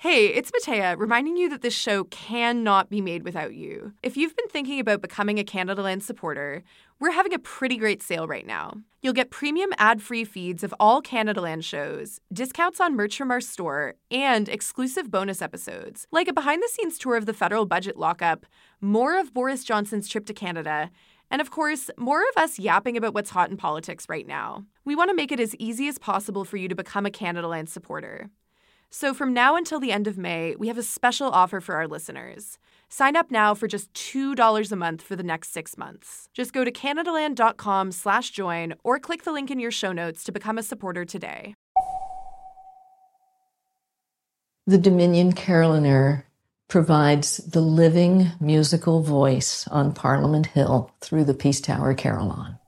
Hey, it's Mattea, reminding you that this show cannot be made without you. If you've been thinking about becoming a Canada Land supporter, we're having a pretty great sale right now. You'll get premium ad free feeds of all Canada Land shows, discounts on merch from our store, and exclusive bonus episodes, like a behind the scenes tour of the federal budget lockup, more of Boris Johnson's trip to Canada, and of course, more of us yapping about what's hot in politics right now. We want to make it as easy as possible for you to become a Canada Land supporter. So, from now until the end of May, we have a special offer for our listeners. Sign up now for just $2 a month for the next six months. Just go to CanadaLand.com slash join or click the link in your show notes to become a supporter today. The Dominion Carillonneur provides the living musical voice on Parliament Hill through the Peace Tower Carillon.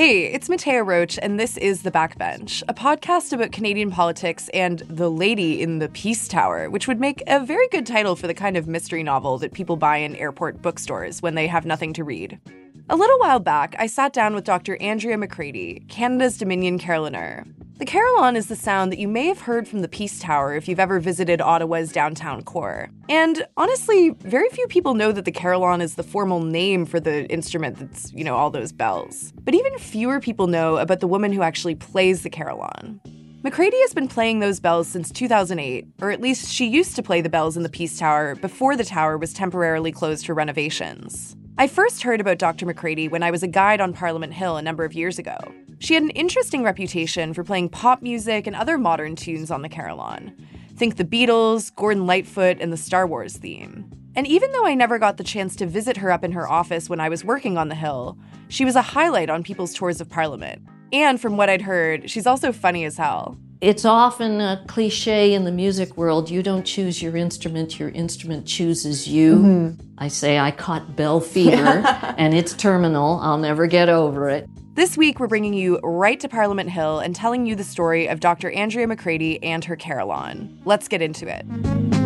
Hey, it's Mattea Roach, and this is The Backbench, a podcast about Canadian politics and the lady in the Peace Tower, which would make a very good title for the kind of mystery novel that people buy in airport bookstores when they have nothing to read. A little while back, I sat down with Dr. Andrea McCrady, Canada's Dominion Carillonneur. The carillon is the sound that you may have heard from the Peace Tower if you've ever visited Ottawa's downtown core. And honestly, very few people know that the carillon is the formal name for the instrument that's, you know, all those bells. But even fewer people know about the woman who actually plays the carillon. McCrady has been playing those bells since 2008, or at least she used to play the bells in the Peace Tower before the tower was temporarily closed for renovations. I first heard about Dr. McCrady when I was a guide on Parliament Hill a number of years ago. She had an interesting reputation for playing pop music and other modern tunes on the carillon. Think the Beatles, Gordon Lightfoot, and the Star Wars theme. And even though I never got the chance to visit her up in her office when I was working on the Hill, she was a highlight on people's tours of Parliament. And from what I'd heard, she's also funny as hell. It's often a cliche in the music world you don't choose your instrument, your instrument chooses you. Mm-hmm. I say I caught bell fever and it's terminal. I'll never get over it. This week, we're bringing you right to Parliament Hill and telling you the story of Dr. Andrea McCrady and her carillon. Let's get into it.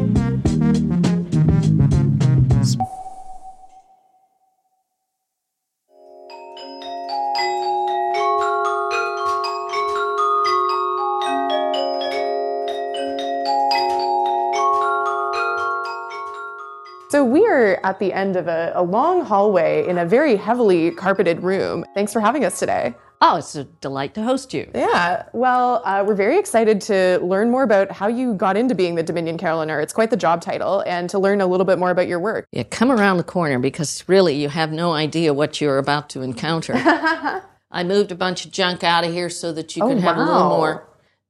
At the end of a, a, long hallway in a very heavily carpeted room. Thanks for having us today. Oh, it's a delight to host you. Yeah. Well, uh, we're very excited to learn more about how you got into being the Dominion Carillonneur. It's quite the job title, and to learn a little bit more about your work. Yeah, come around the corner because really you have no idea what you're about to encounter. I moved a bunch of junk out of here so that you oh, could have wow. a little more.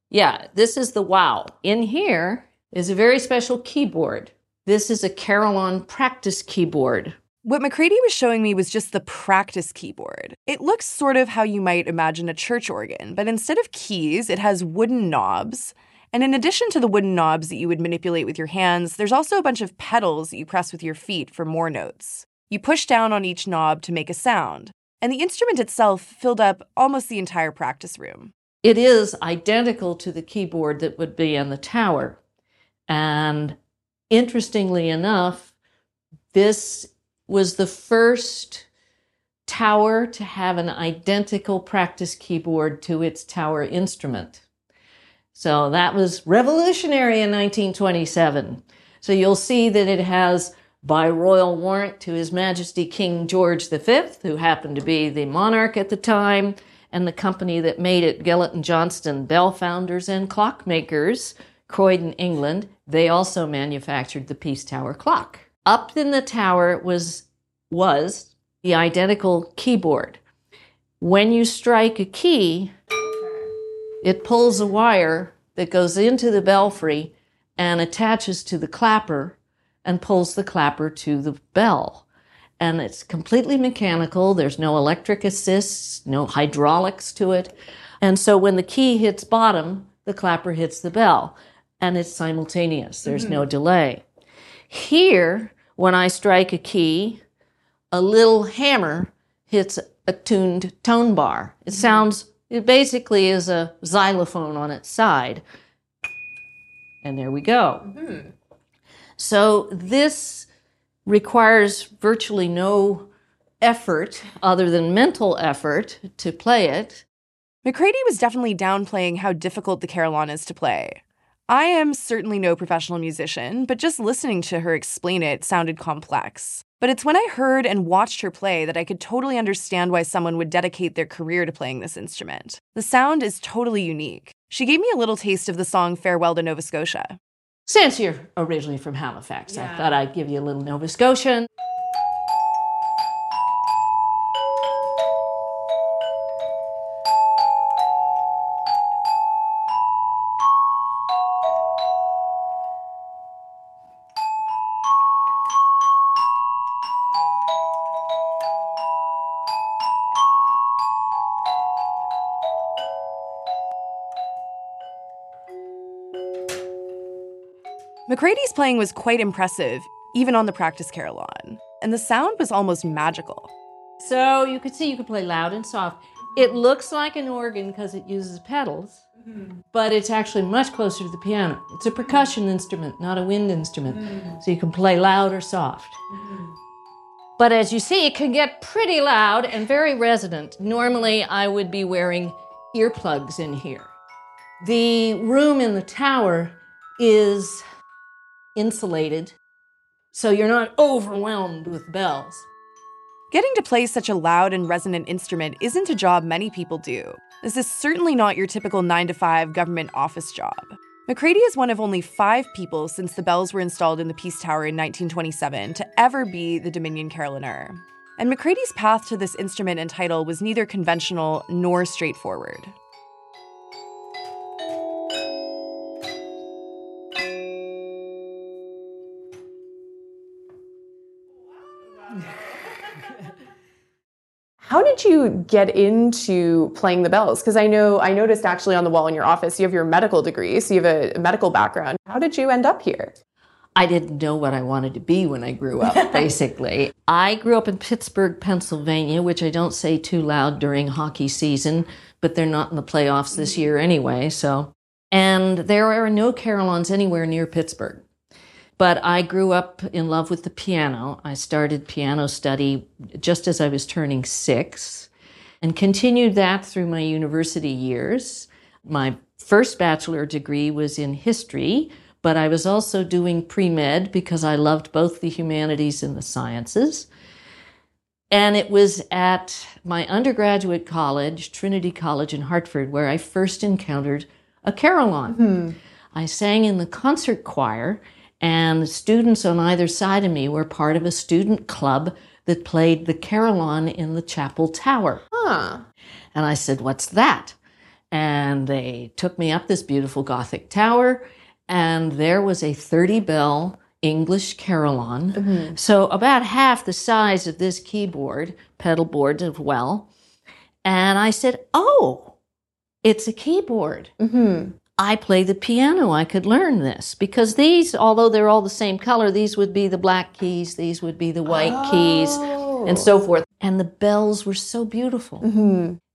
Yeah, this is the wow. In here is a very special keyboard. This is a Carillon practice keyboard. What McCrady was showing me was just the practice keyboard. It looks sort of how you might imagine a church organ, but instead of keys, it has wooden knobs. And in addition to the wooden knobs that you would manipulate with your hands, there's also a bunch of pedals that you press with your feet for more notes. You push down on each knob to make a sound, and the instrument itself filled up almost the entire practice room. It is identical to the keyboard that would be in the tower. And interestingly enough, this was the first tower to have an identical practice keyboard to its tower instrument. So that was revolutionary in 1927. So you'll see that it has by royal warrant to His Majesty King George V, who happened to be the monarch at the time, and the company that made it, Gillett and Johnston, bell founders and clockmakers, Croydon, England. They also manufactured the Peace Tower clock. Up in the tower was was the identical keyboard. When you strike a key, it pulls a wire that goes into the belfry and attaches to the clapper and pulls the clapper to the bell. And it's completely mechanical. There's no electric assists, no hydraulics to it. And so when the key hits bottom, the clapper hits the bell. And it's simultaneous. There's no mm-hmm. delay. Here, when I strike a key, a little hammer hits a tuned tone bar. It mm-hmm. sounds, it basically is a xylophone on its side. And there we go. Mm-hmm. So this requires virtually no effort other than mental effort to play it. McCrady was definitely downplaying how difficult the carillon is to play. I am certainly no professional musician, but just listening to her explain it sounded complex. But it's when I heard and watched her play that I could totally understand why someone would dedicate their career to playing this instrument. The sound is totally unique. She gave me a little taste of the song Farewell to Nova Scotia. Since you're originally from Halifax, I thought I'd give you a little Nova Scotian. McCrady's playing was quite impressive, even on the practice carillon, and the sound was almost magical. So you could see you could play loud and soft. It looks like an organ because it uses pedals, mm-hmm. but it's actually much closer to the piano. It's a percussion instrument, not a wind instrument. Mm-hmm. So you can play loud or soft. Mm-hmm. But as you see, it can get pretty loud and very resonant. Normally, I would be wearing earplugs in here. The room in the tower is insulated, so you're not overwhelmed with bells. Getting to play such a loud and resonant instrument isn't a job many people do. This is certainly not your typical 9 to 5 government office job. McCrady is one of only five people since the bells were installed in the Peace Tower in 1927 to ever be the Dominion Carillonneur. And McCrady's path to this instrument and title was neither conventional nor straightforward. How did you get into playing the bells? Because I know I noticed actually on the wall in your office you have your medical degree, so you have a medical background. How did you end up here? I didn't know what I wanted to be when I grew up, basically. I grew up in Pittsburgh, Pennsylvania, which I don't say too loud during hockey season, but they're not in the playoffs this year anyway, so. And there are no carillons anywhere near Pittsburgh. But I grew up in love with the piano. I started piano study just as I was turning six and continued that through my university years. My first bachelor degree was in history, but I was also doing pre med because I loved both the humanities and the sciences. And it was at my undergraduate college, Trinity College in Hartford, where I first encountered a carillon. Hmm. I sang in the concert choir, and the students on either side of me were part of a student club that played the carillon in the chapel tower. Huh. And I said, What's that? And they took me up this beautiful Gothic tower, and there was a 30 bell English carillon. Mm-hmm. So, about half the size of this keyboard, pedal board as well. And I said, Oh, it's a keyboard. Mm-hmm. I play the piano. I could learn this because these, although they're all the same color, these would be the black keys, these would be the white keys, and so forth. And the bells were so beautiful.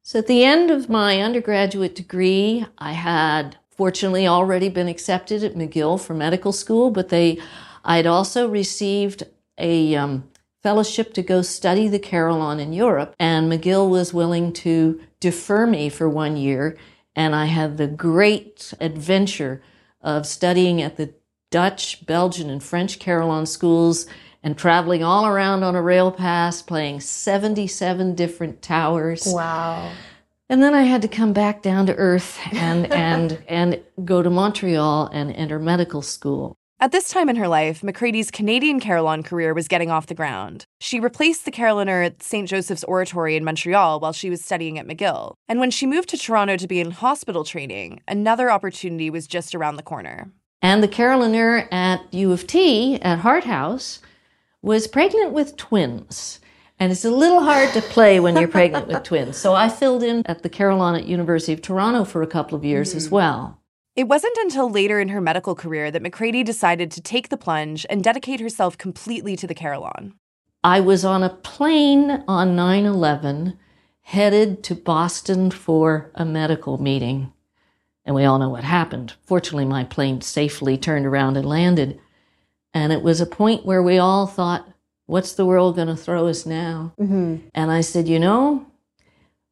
So at the end of my undergraduate degree, I had fortunately already been accepted at McGill for medical school, but they, I'd also received a um, fellowship to go study the carillon in Europe, and McGill was willing to defer me for one year, and I had the great adventure of studying at the Dutch, Belgian, and French carillon schools and traveling all around on a rail pass, playing 77 different towers. Wow. And then I had to come back down to earth and and and go to Montreal and enter medical school. At this time in her life, McCrady's Canadian carillon career was getting off the ground. She replaced the carillonneur at St. Joseph's Oratory in Montreal while she was studying at McGill. And when she moved to Toronto to be in hospital training, another opportunity was just around the corner. And the carillonneur at U of T at Hart House was pregnant with twins. And it's a little hard to play when you're pregnant with twins. So I filled in at the Carillon at University of Toronto for a couple of years mm-hmm. as well. It wasn't until later in her medical career that McCrady decided to take the plunge and dedicate herself completely to the Carillon. I was on a plane on 9 11 headed to Boston for a medical meeting. And we all know what happened. Fortunately, my plane safely turned around and landed. And it was a point where we all thought, what's the world going to throw us now? Mm-hmm. And I said, you know,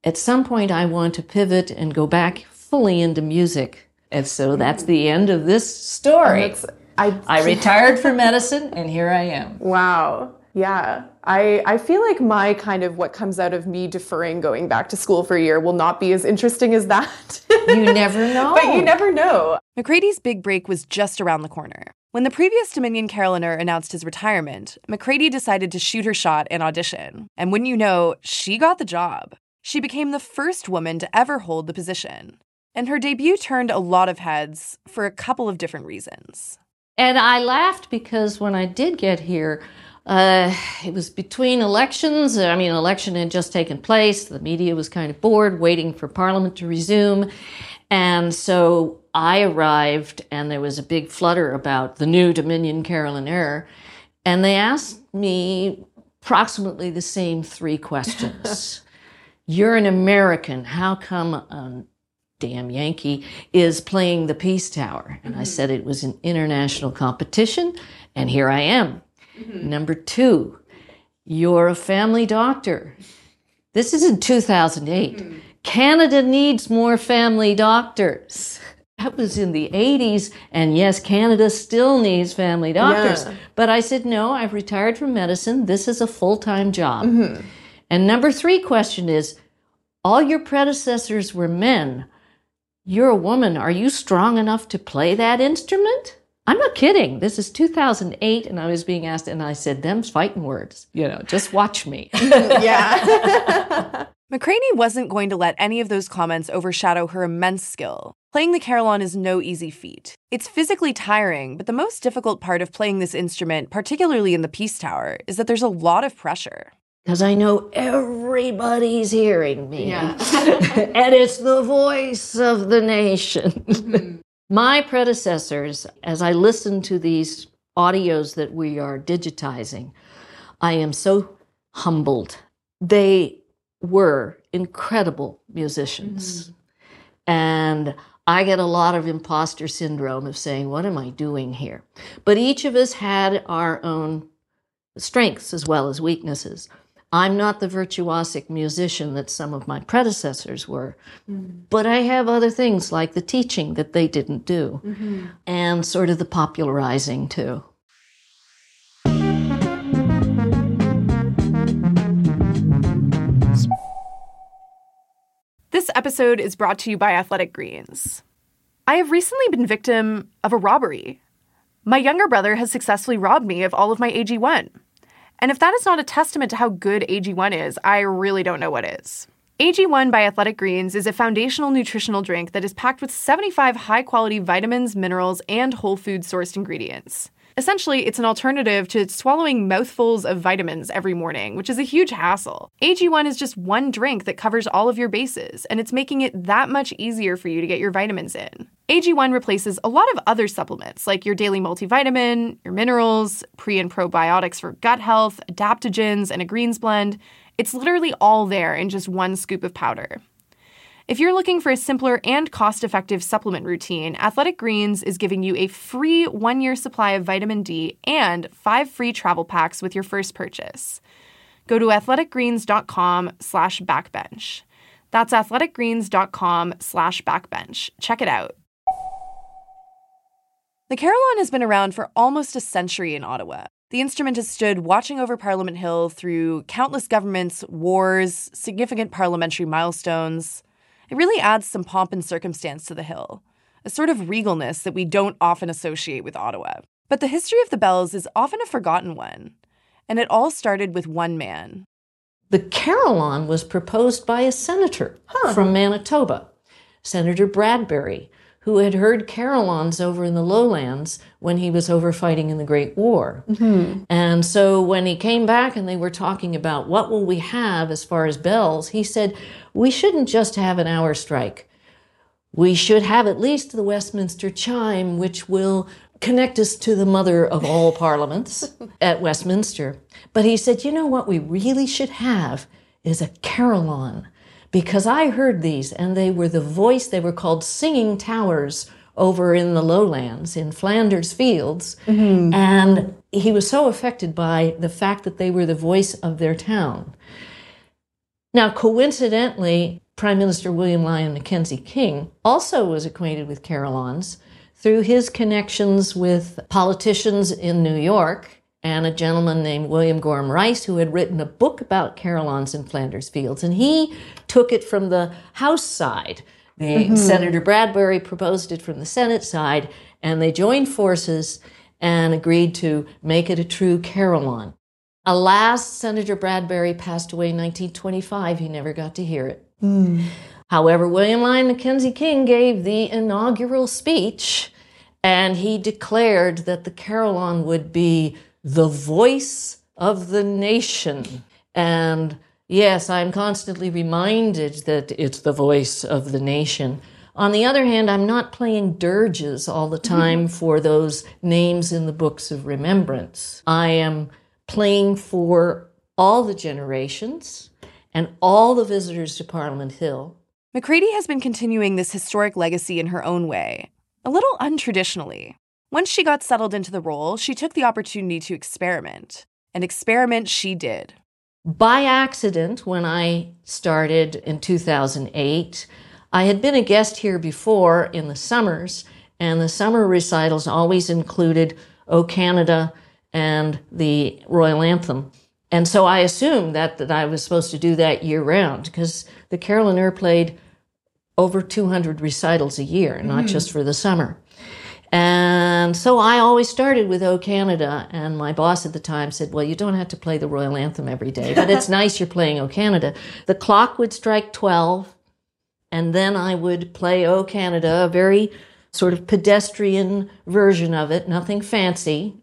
at some point I want to pivot and go back fully into music. And so that's the end of this story. I, I retired from medicine and here I am. Wow. Yeah. I, I feel like my kind of what comes out of me deferring going back to school for a year will not be as interesting as that. you never know. But you never know. McCrady's big break was just around the corner. When the previous Dominion carillonneur announced his retirement, McCrady decided to shoot her shot and audition. And wouldn't you know, she got the job. She became the first woman to ever hold the position. And her debut turned a lot of heads for a couple of different reasons. And I laughed because when I did get here, uh, it was between elections. I mean, an election had just taken place. The media was kind of bored, waiting for Parliament to resume. And so I arrived, and there was a big flutter about the new Dominion Carillonneur. And they asked me approximately the same three questions. You're an American. How come a damn Yankee is playing the Peace Tower. And I said it was an international competition, and here I am. Mm-hmm. Number two, you're a family doctor. This is in 2008. Mm-hmm. Canada needs more family doctors. That was in the 80s, and yes, Canada still needs family doctors. Yeah. But I said, no, I've retired from medicine. This is a full time job. Mm-hmm. And number three question is all your predecessors were men. You're a woman. Are you strong enough to play that instrument? I'm not kidding. This is 2008, and I was being asked, and I said, "Them's fighting words. You know, just watch me." yeah. McCrady wasn't going to let any of those comments overshadow her immense skill. Playing the carillon is no easy feat. It's physically tiring, but the most difficult part of playing this instrument, particularly in the Peace Tower, is that there's a lot of pressure because I know everybody's hearing me. Yeah. and it's the voice of the nation. Mm-hmm. My predecessors, as I listen to these audios that we are digitizing, I am so humbled. They were incredible musicians. Mm-hmm. And I get a lot of imposter syndrome of saying, What am I doing here? But each of us had our own strengths as well as weaknesses. I'm not the virtuosic musician that some of my predecessors were, mm-hmm. but I have other things like the teaching that they didn't do mm-hmm. and sort of the popularizing too. This episode is brought to you by Athletic Greens. I have recently been victim of a robbery. My younger brother has successfully robbed me of all of my AG1. And if that is not a testament to how good AG1 is, I really don't know what is. AG1 by Athletic Greens is a foundational nutritional drink that is packed with 75 high quality vitamins, minerals, and whole food sourced ingredients. Essentially, it's an alternative to swallowing mouthfuls of vitamins every morning, which is a huge hassle. AG1 is just one drink that covers all of your bases, and it's making it that much easier for you to get your vitamins in. AG1 replaces a lot of other supplements like your daily multivitamin, your minerals, pre and probiotics for gut health, adaptogens, and a greens blend. It's literally all there in just one scoop of powder. If you're looking for a simpler and cost effective supplement routine, Athletic Greens is giving you a free one year supply of vitamin D and five free travel packs with your first purchase. Go to athleticgreens.com slash backbench. That's athleticgreens.com slash backbench. Check it out. The Carillon has been around for almost a century in Ottawa. The instrument has stood watching over Parliament Hill through countless governments, wars, significant parliamentary milestones. It really adds some pomp and circumstance to the hill, a sort of regalness that we don't often associate with Ottawa. But the history of the bells is often a forgotten one, and it all started with one man. The carillon was proposed by a senator Huh. from Manitoba, Senator Bradbury, who had heard carillons over in the lowlands when he was over fighting in the Great War. Mm-hmm. And so when he came back and they were talking about what will we have as far as bells, he said, we shouldn't just have an hour strike. We should have at least the Westminster chime, which will connect us to the mother of all parliaments at Westminster. But he said, you know what we really should have is a carillon. Because I heard these and they were the voice, they were called singing towers over in the lowlands in Flanders Fields. Mm-hmm. And he was so affected by the fact that they were the voice of their town. Now, coincidentally, Prime Minister William Lyon Mackenzie King also was acquainted with carillons through his connections with politicians in New York and a gentleman named William Gorham Rice who had written a book about carillons in Flanders Fields. And he took it from the House side. The- mm-hmm. Senator Bradbury proposed it from the Senate side, and they joined forces and agreed to make it a true carillon. Alas, Senator Bradbury passed away in 1925. He never got to hear it. Hmm. However, William Lyon Mackenzie King gave the inaugural speech and he declared that the carillon would be the voice of the nation. And yes, I'm constantly reminded that it's the voice of the nation. On the other hand, I'm not playing dirges all the time for those names in the books of remembrance. I am playing for all the generations and all the visitors to Parliament Hill. McCrady has been continuing this historic legacy in her own way, a little untraditionally. Once she got settled into the role, she took the opportunity to experiment. And experiment she did. By accident, when I started in 2008, I had been a guest here before in the summers, and the summer recitals always included O Canada and the Royal Anthem. And so I assumed that, that I was supposed to do that year round because the Carillonneur played over 200 recitals a year, not mm-hmm. just for the summer. And so I always started with O Canada, and my boss at the time said, Well, you don't have to play the Royal Anthem every day, but it's nice you're playing O Canada. The clock would strike 12, and then I would play O Canada, a very sort of pedestrian version of it, nothing fancy.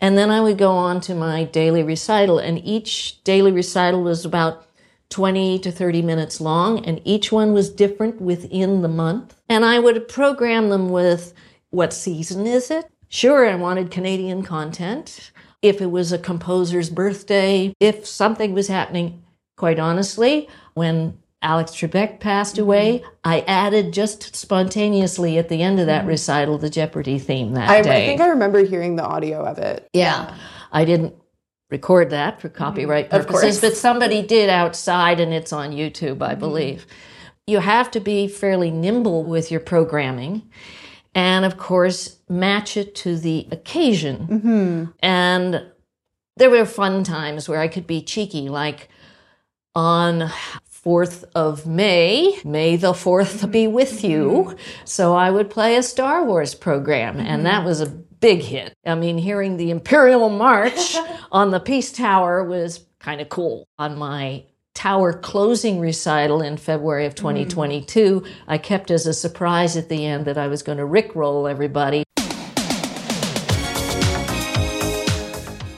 And then I would go on to my daily recital, and each daily recital was about 20 to 30 minutes long, and each one was different within the month. And I would program them with what season is it? Sure, I wanted Canadian content. If it was a composer's birthday, if something was happening, quite honestly, when Alex Trebek passed mm-hmm. away, I added just spontaneously at the end of that mm-hmm. recital the Jeopardy theme that I, I think I remember hearing the audio of it. Yeah. I didn't record that for mm-hmm. copyright Of purposes, but somebody did outside and it's on YouTube, I believe. You have to be fairly nimble with your programming and, of course, match it to the occasion. Mm-hmm. And there were fun times where I could be cheeky, like on 4th of May, May the 4th be mm-hmm. with you. Mm-hmm. So I would play a Star Wars program, and that was a big hit. I mean, hearing the Imperial March on the Peace Tower was kind of cool. On my tower closing recital in February of hmm. 2022, I kept as a surprise at the end that I was going to rickroll everybody.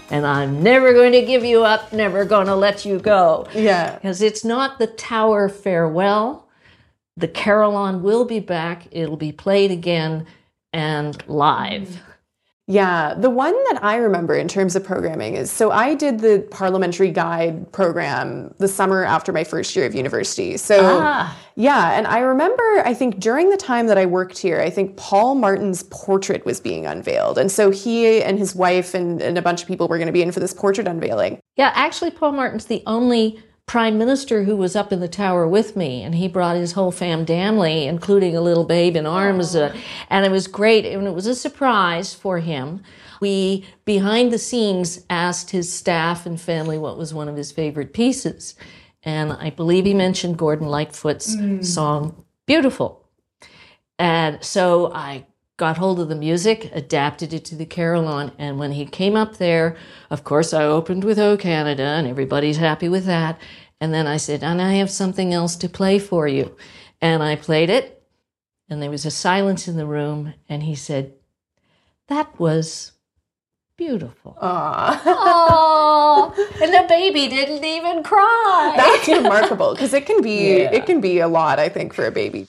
And I'm never going to give you up, never going to let you go. Yeah. Because it's not the tower farewell. The carillon will be back. It'll be played again and live. Yeah, the one that I remember in terms of programming is so I did the parliamentary guide program the summer after my first year of university. So, Ah. yeah, and I remember, I think during the time that I worked here, I think Paul Martin's portrait was being unveiled. And so he and his wife and, and a bunch of people were going to be in for this portrait unveiling. Yeah, actually, Paul Martin's the only prime minister who was up in the tower with me, and he brought his whole fam family, including a little babe in arms, uh, and it was great. And it was a surprise for him. We, behind the scenes, asked his staff and family what was one of his favorite pieces. And I believe he mentioned Gordon Lightfoot's mm. song, Beautiful. And so I got hold of the music, adapted it to the carillon, and when he came up there, of course, I opened with O Canada, and everybody's happy with that. And then I said, and I have something else to play for you. And I played it, and there was a silence in the room, and he said, That was beautiful. Aww. Aww. And the baby didn't even cry. That's remarkable because it can be yeah. it can be a lot, I think, for a baby.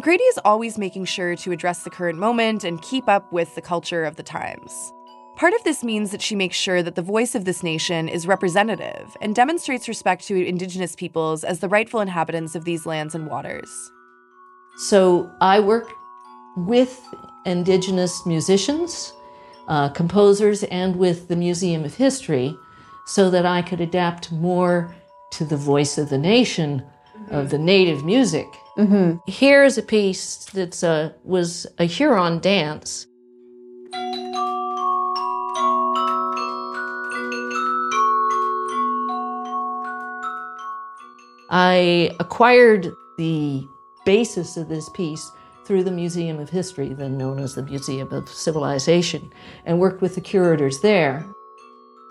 McCrady is always making sure to address the current moment and keep up with the culture of the times. Part of this means that she makes sure that the voice of this nation is representative and demonstrates respect to Indigenous peoples as the rightful inhabitants of these lands and waters. So I work with Indigenous musicians, uh, composers, and with the Museum of History so that I could adapt more to the voice of the nation, mm-hmm. of the native music. Mm-hmm. Here's a piece that uh, was a Huron dance. I acquired the basis of this piece through the Museum of History, then known as the Museum of Civilization, and worked with the curators there.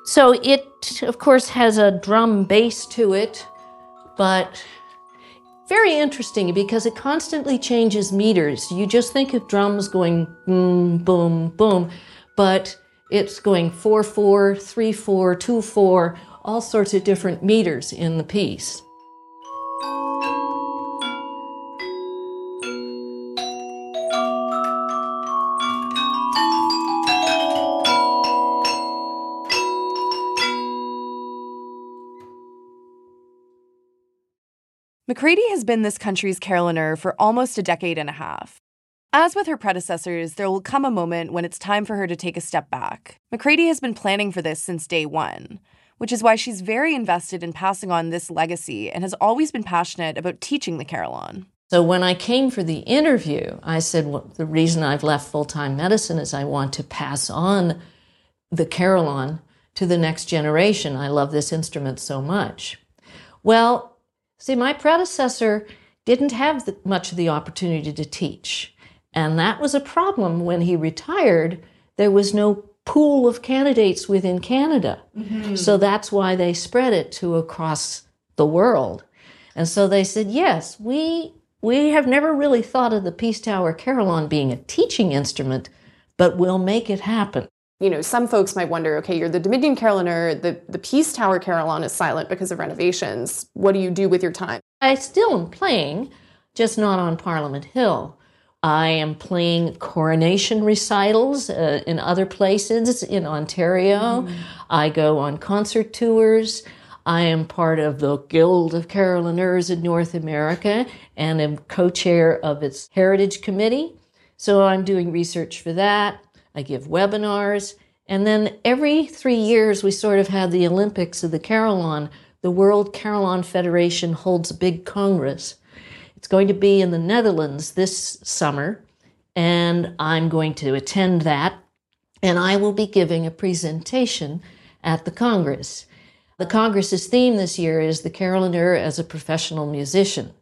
So it, of course, has a drum bass to it, but very interesting because it constantly changes meters. You just think of drums going boom, boom, boom, but it's going 4 4, 3 4, 2 4, all sorts of different meters in the piece. McCrady has been this country's carillonneur for almost a decade and a half. As with her predecessors, there will come a moment when it's time for her to take a step back. McCrady has been planning for this since day one, which is why she's very invested in passing on this legacy and has always been passionate about teaching the carillon. So when I came for the interview, I said, well, the reason I've left full time medicine is I want to pass on the carillon to the next generation. I love this instrument so much. Well, See, my predecessor didn't have the, much of the opportunity to teach. And that was a problem when he retired. There was no pool of candidates within Canada. Mm-hmm. So that's why they spread it to across the world. And so they said, yes, we, we have never really thought of the Peace Tower Carillon being a teaching instrument, but we'll make it happen you know, some folks might wonder, okay, you're the Dominion carillonneur, the, the Peace Tower carillon is silent because of renovations. What do you do with your time? I still am playing, just not on Parliament Hill. I am playing coronation recitals uh, in other places in Ontario. Mm. I go on concert tours. I am part of the Guild of Carillonneurs in North America and am co chair of its Heritage Committee. So I'm doing research for that. I give webinars. And then every three years, we sort of have the Olympics of the Carillon. The World Carillon Federation holds a big congress. It's going to be in the Netherlands this summer, and I'm going to attend that. And I will be giving a presentation at the Congress. The Congress's theme this year is the carillonneur as a professional musician,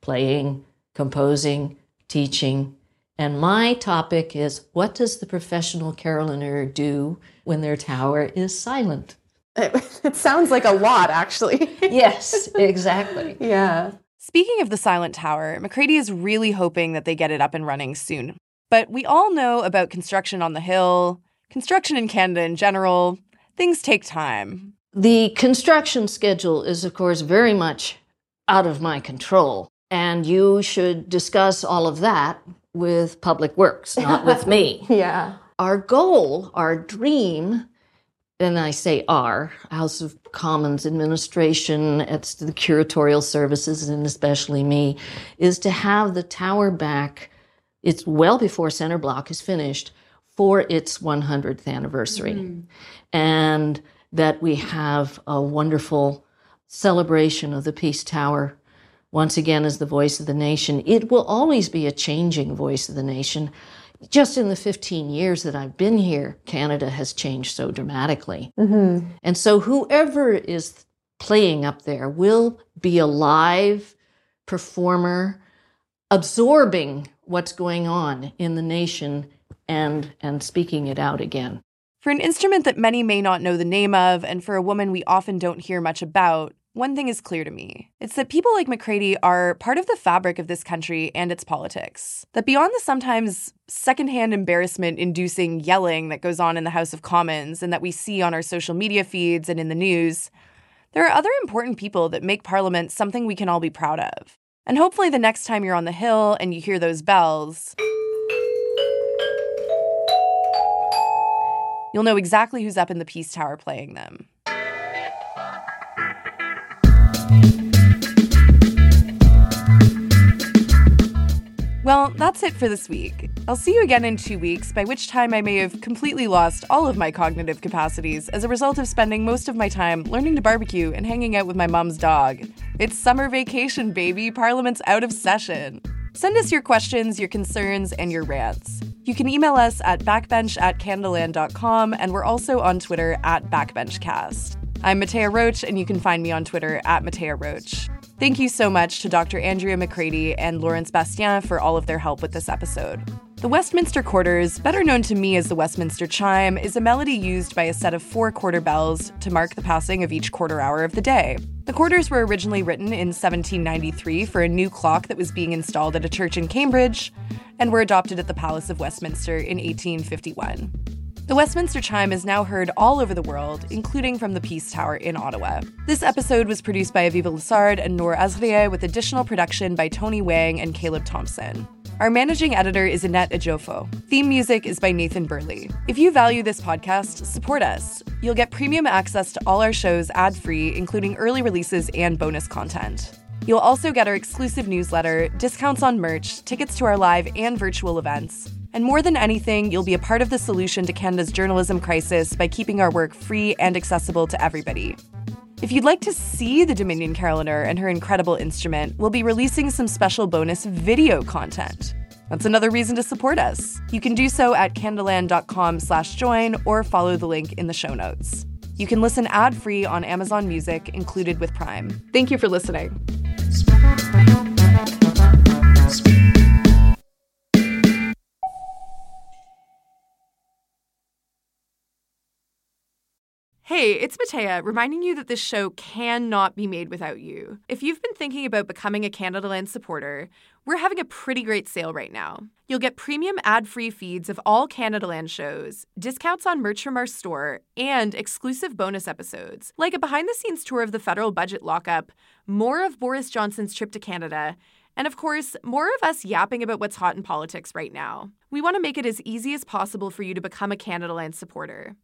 playing, composing, teaching. And my topic is what does the professional carillonneur do when their tower is silent? It, it sounds like a lot, actually. yes, exactly. yeah. Speaking of the Silent Tower, McCrady is really hoping that they get it up and running soon. But we all know about construction on the Hill, construction in Canada in general. Things take time. The construction schedule is, of course, very much out of my control. And you should discuss all of that with Public Works, not with me. Yeah. Our goal, our dream, and I say our, House of Commons administration, it's the curatorial services, and especially me, is to have the tower back. It's well before Center Block is finished for its 100th anniversary. Mm. And that we have a wonderful celebration of the Peace Tower once again as the voice of the nation. It will always be a changing voice of the nation. Just in the 15 years that I've been here, Canada has changed so dramatically. Mm-hmm. And so, whoever is playing up there will be a live performer, absorbing what's going on in the nation and, and speaking it out again. For an instrument that many may not know the name of, and for a woman we often don't hear much about, one thing is clear to me. It's that people like McCrady are part of the fabric of this country and its politics. That beyond the sometimes secondhand embarrassment inducing yelling that goes on in the House of Commons and that we see on our social media feeds and in the news, there are other important people that make Parliament something we can all be proud of. And hopefully, the next time you're on the Hill and you hear those bells, You'll know exactly who's up in the Peace Tower playing them. Well, that's it for this week. I'll see you again in two weeks, by which time I may have completely lost all of my cognitive capacities as a result of spending most of my time learning to barbecue and hanging out with my mom's dog. It's summer vacation, baby. Parliament's out of session. Send us your questions, your concerns, and your rants. You can email us at backbench at canadaland.com, and we're also on Twitter at backbenchcast. I'm Mattea Roach, and you can find me on Twitter at Mattea Roach. Thank you so much to Dr. Andrea McCrady and Lawrence Bastien for all of their help with this episode. The Westminster Quarters, better known to me as the Westminster Chime, is a melody used by a set of four quarter bells to mark the passing of each quarter hour of the day. The quarters were originally written in 1793 for a new clock that was being installed at a church in Cambridge, and were adopted at the Palace of Westminster in 1851. The Westminster Chime is now heard all over the world, including from the Peace Tower in Ottawa. This episode was produced by Aviva Lessard and Noor Azrieh, with additional production by Tony Wang and Caleb Thompson. Our managing editor is Annette Ejiofor. Theme music is by Nathan Burley. If you value this podcast, support us. You'll get premium access to all our shows ad free, including early releases and bonus content. You'll also get our exclusive newsletter, discounts on merch, tickets to our live and virtual events, and more than anything, you'll be a part of the solution to Canada's journalism crisis by keeping our work free and accessible to everybody. If you'd like to see the Dominion Carillonneur and her incredible instrument, we'll be releasing some special bonus video content. That's another reason to support us. You can do so at canadaland.com slash join or follow the link in the show notes. You can listen ad-free on Amazon Music, included with Prime. Thank you for listening. Hey, it's Mattea, reminding you that this show cannot be made without you. If you've been thinking about becoming a Canada Land supporter, we're having a pretty great sale right now. You'll get premium ad free feeds of all Canada Land shows, discounts on merch from our store, and exclusive bonus episodes, like a behind the scenes tour of the federal budget lockup, more of Boris Johnson's trip to Canada, and of course, more of us yapping about what's hot in politics right now. We want to make it as easy as possible for you to become a Canada Land supporter.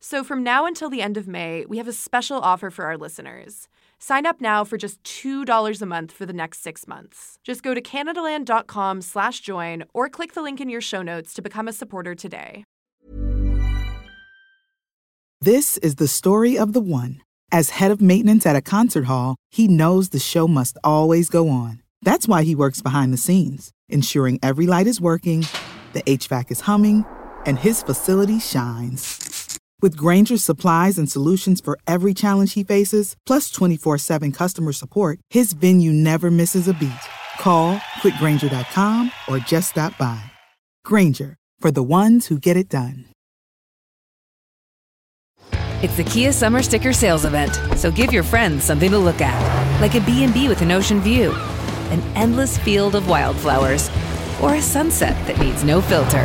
So, from now until the end of May, we have a special offer for our listeners. Sign up now for just $2 a month for the next six months. Just go to CanadaLand.com slash join or click the link in your show notes to become a supporter today. This is the story of the one. As head of maintenance at a concert hall, he knows the show must always go on. That's why he works behind the scenes, ensuring every light is working, the HVAC is humming, and his facility shines. With Grainger's supplies and solutions for every challenge he faces, plus 24 7 customer support, his venue never misses a beat. Call quickgrainger.com or just stop by. Grainger, for the ones who get it done. It's the Kia Summer Sticker Sales Event, so give your friends something to look at, like a B&B with an ocean view, an endless field of wildflowers, or a sunset that needs no filter.